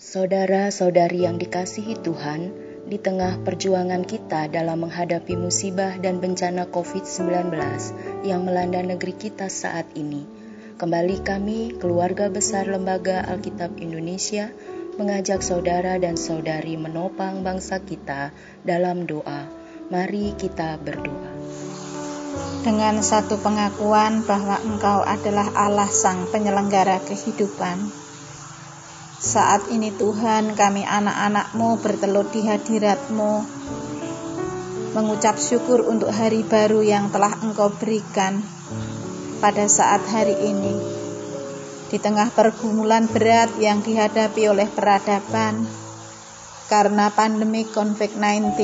Saudara-saudari yang dikasihi Tuhan, di tengah perjuangan kita dalam menghadapi musibah dan bencana COVID-19 yang melanda negeri kita saat ini, kembali kami, keluarga besar Lembaga Alkitab Indonesia, mengajak saudara dan saudari menopang bangsa kita dalam doa. Mari kita berdoa. Dengan satu pengakuan bahwa Engkau adalah Allah Sang Penyelenggara kehidupan, saat ini Tuhan kami anak-anakmu bertelur di hadiratmu. Mengucap syukur untuk hari baru yang telah engkau berikan pada saat hari ini. Di tengah pergumulan berat yang dihadapi oleh peradaban Karena pandemi COVID-19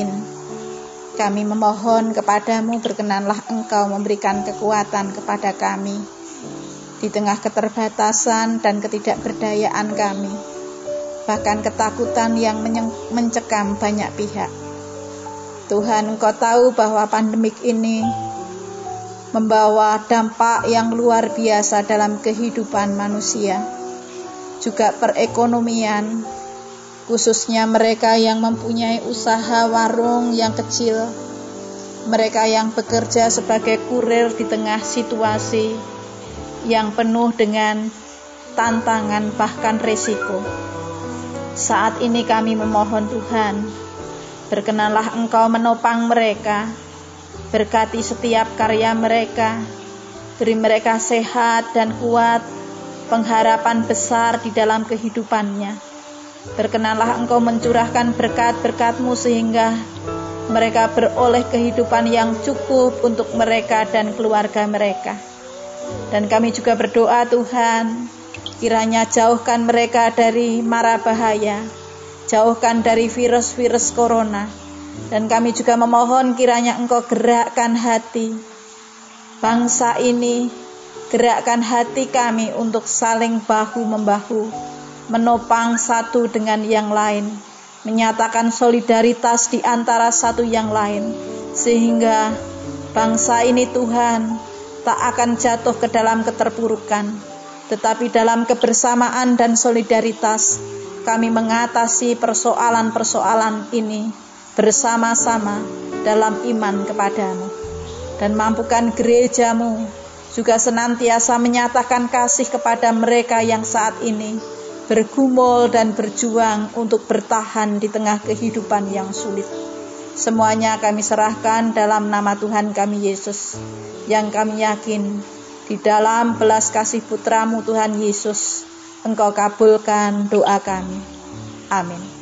Kami memohon kepadamu berkenanlah engkau memberikan kekuatan kepada kami di tengah keterbatasan dan ketidakberdayaan kami, bahkan ketakutan yang mencekam banyak pihak. Tuhan, Engkau tahu bahwa pandemik ini membawa dampak yang luar biasa dalam kehidupan manusia, juga perekonomian, khususnya mereka yang mempunyai usaha warung yang kecil, mereka yang bekerja sebagai kurir di tengah situasi yang penuh dengan tantangan, bahkan resiko. Saat ini kami memohon Tuhan, berkenanlah Engkau menopang mereka, berkati setiap karya mereka, beri mereka sehat dan kuat, pengharapan besar di dalam kehidupannya. Berkenanlah Engkau mencurahkan berkat-berkat-Mu sehingga mereka beroleh kehidupan yang cukup untuk mereka dan keluarga mereka. Dan kami juga berdoa Tuhan, kiranya jauhkan mereka dari mara bahaya, jauhkan dari virus-virus corona. Dan kami juga memohon kiranya Engkau gerakkan hati bangsa ini, gerakkan hati kami untuk saling bahu-membahu, menopang satu dengan yang lain, menyatakan solidaritas di antara satu yang lain, sehingga bangsa ini Tuhan tak akan jatuh ke dalam keterpurukan, tetapi dalam kebersamaan dan solidaritas kami mengatasi persoalan-persoalan ini bersama-sama dalam iman kepadamu. Dan mampukan gerejamu juga senantiasa menyatakan kasih kepada mereka yang saat ini bergumul dan berjuang untuk bertahan di tengah kehidupan yang sulit. Semuanya kami serahkan dalam nama Tuhan kami Yesus, yang kami yakin di dalam belas kasih putramu Tuhan Yesus, Engkau kabulkan doa kami. Amin.